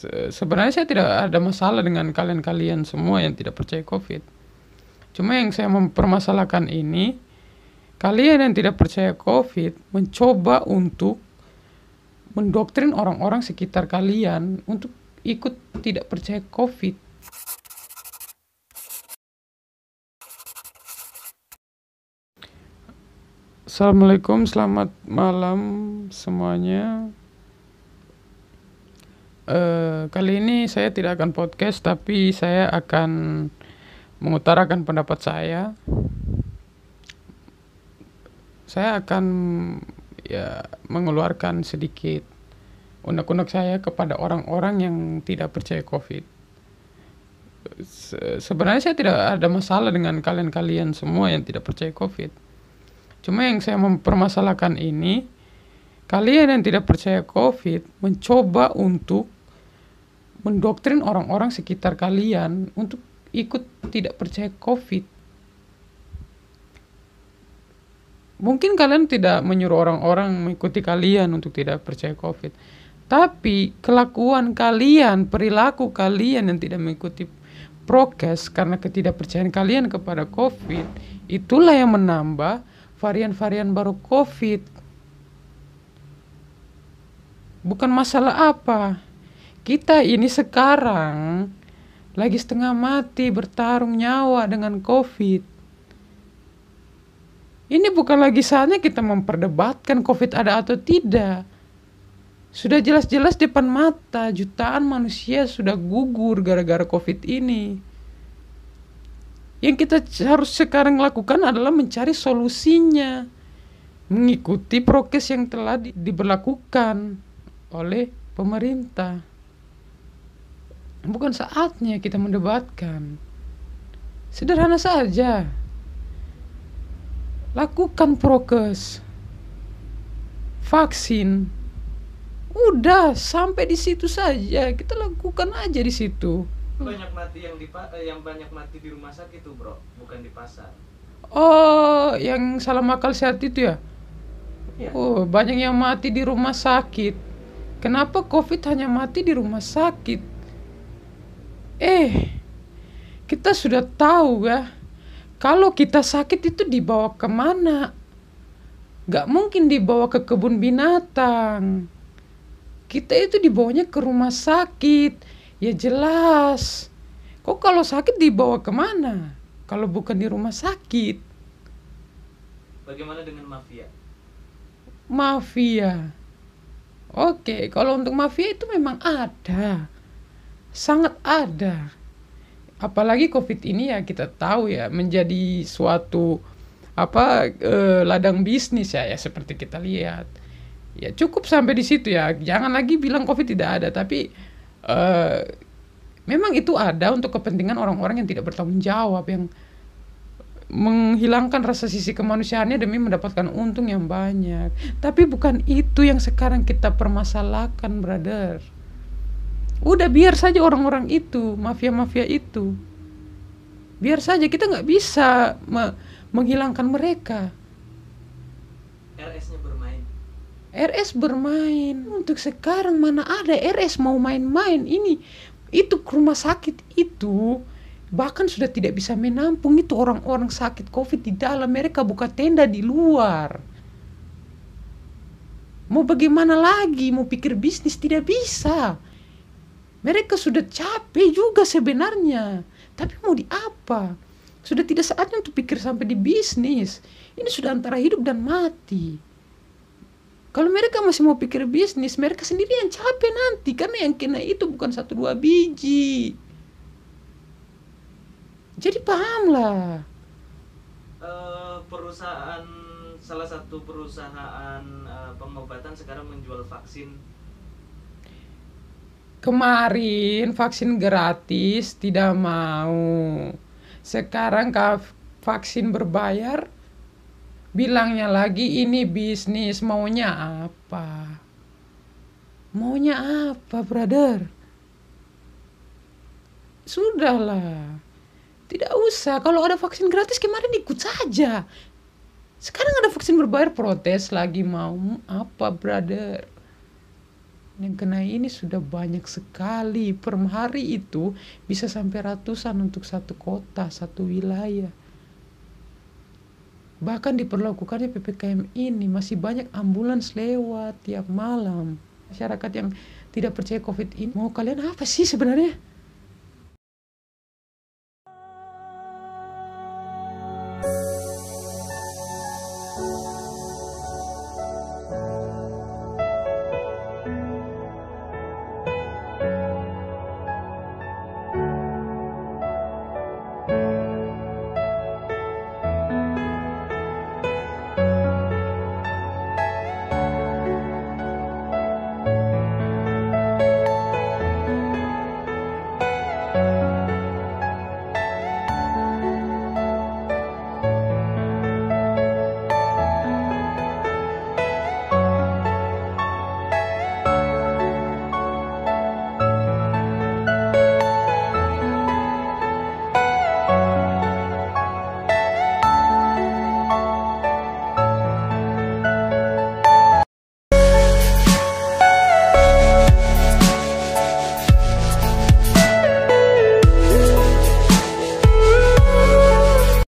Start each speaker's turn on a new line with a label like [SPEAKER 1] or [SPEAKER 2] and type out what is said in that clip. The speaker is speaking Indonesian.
[SPEAKER 1] Se- Sebenarnya saya tidak ada masalah dengan kalian-kalian semua yang tidak percaya COVID. Cuma yang saya mempermasalahkan ini, kalian yang tidak percaya COVID mencoba untuk mendoktrin orang-orang sekitar kalian untuk ikut tidak percaya COVID. Assalamualaikum, selamat malam semuanya. Eh, kali ini saya tidak akan podcast, tapi saya akan mengutarakan pendapat saya. Saya akan ya mengeluarkan sedikit unek-unek saya kepada orang-orang yang tidak percaya COVID. Se- Sebenarnya saya tidak ada masalah dengan kalian-kalian semua yang tidak percaya COVID. Cuma yang saya mempermasalahkan ini, kalian yang tidak percaya COVID mencoba untuk mendoktrin orang-orang sekitar kalian untuk ikut tidak percaya COVID. Mungkin kalian tidak menyuruh orang-orang mengikuti kalian untuk tidak percaya COVID. Tapi kelakuan kalian, perilaku kalian yang tidak mengikuti prokes karena ketidakpercayaan kalian kepada COVID, itulah yang menambah varian-varian baru COVID. Bukan masalah apa. Kita ini sekarang lagi setengah mati bertarung nyawa dengan COVID. Ini bukan lagi saatnya kita memperdebatkan COVID ada atau tidak. Sudah jelas-jelas depan mata jutaan manusia sudah gugur gara-gara COVID ini. Yang kita harus sekarang lakukan adalah mencari solusinya. Mengikuti prokes yang telah di- diberlakukan oleh pemerintah. Bukan saatnya kita mendebatkan. Sederhana saja. Lakukan prokes. Vaksin. Udah, sampai di situ saja. Kita lakukan aja di situ.
[SPEAKER 2] banyak mati yang di eh, yang banyak mati di rumah sakit tuh bro bukan di pasar
[SPEAKER 1] Oh, yang salah akal sehat itu ya?
[SPEAKER 2] Iya.
[SPEAKER 1] Oh, banyak yang mati di rumah sakit. Kenapa COVID hanya mati di rumah sakit? Eh, kita sudah tahu ya. Kalau kita sakit itu dibawa ke mana? Gak mungkin dibawa ke kebun binatang. Kita itu dibawanya ke rumah sakit. Ya jelas. Kok kalau sakit dibawa ke mana? Kalau bukan di rumah sakit.
[SPEAKER 2] bagaimana dengan mafia
[SPEAKER 1] Mafia. Oke, kalau untuk mafia itu memang ada. Sangat ada. Apalagi Covid ini ya kita tahu ya menjadi suatu apa eh, ladang bisnis ya ya seperti kita lihat. Ya cukup sampai di situ ya. Jangan lagi bilang Covid tidak ada, tapi eh, memang itu ada untuk kepentingan orang-orang yang tidak bertanggung jawab yang menghilangkan rasa sisi kemanusiaannya demi mendapatkan untung yang banyak. Tapi bukan itu yang sekarang kita permasalahkan, brother. Udah biar saja orang-orang itu, mafia-mafia itu. Biar saja kita nggak bisa me- menghilangkan mereka.
[SPEAKER 2] RS-nya bermain
[SPEAKER 1] RS bermain. Untuk sekarang mana ada RS mau main-main ini. Itu ke rumah sakit itu bahkan sudah tidak bisa menampung itu orang-orang sakit covid di dalam mereka buka tenda di luar mau bagaimana lagi mau pikir bisnis tidak bisa mereka sudah capek juga sebenarnya. Tapi mau di apa? Sudah tidak saatnya untuk pikir sampai di bisnis. Ini sudah antara hidup dan mati. Kalau mereka masih mau pikir bisnis, mereka sendiri yang capek nanti. Karena yang kena itu bukan satu dua biji. Jadi pahamlah.
[SPEAKER 2] Eh, perusahaan salah satu perusahaan eh, pengobatan sekarang menjual vaksin
[SPEAKER 1] Kemarin vaksin gratis tidak mau. Sekarang ka- vaksin berbayar bilangnya lagi ini bisnis maunya apa? Maunya apa, brother? Sudahlah. Tidak usah. Kalau ada vaksin gratis kemarin ikut saja. Sekarang ada vaksin berbayar protes lagi mau apa, brother? Yang kena ini sudah banyak sekali. Per hari itu bisa sampai ratusan untuk satu kota satu wilayah. Bahkan diperlakukannya ppkm ini masih banyak ambulans lewat tiap malam. Masyarakat yang tidak percaya covid ini mau kalian apa sih sebenarnya